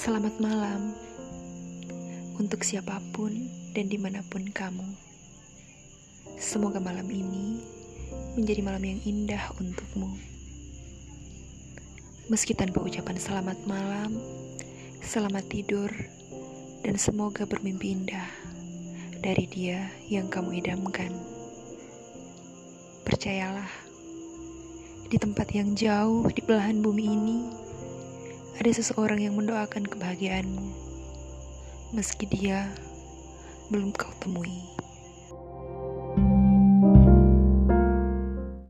Selamat malam untuk siapa pun dan di mana pun kamu. Semoga malam ini menjadi malam yang indah untukmu. Meski tanpa ucapan selamat malam, selamat tidur, dan semoga bermimpi indah dari dia yang kamu idamkan. Percayalah, di tempat yang jauh di belahan bumi ini, ada seseorang yang mendoakan kebahagiaanmu, meski dia belum kau temui.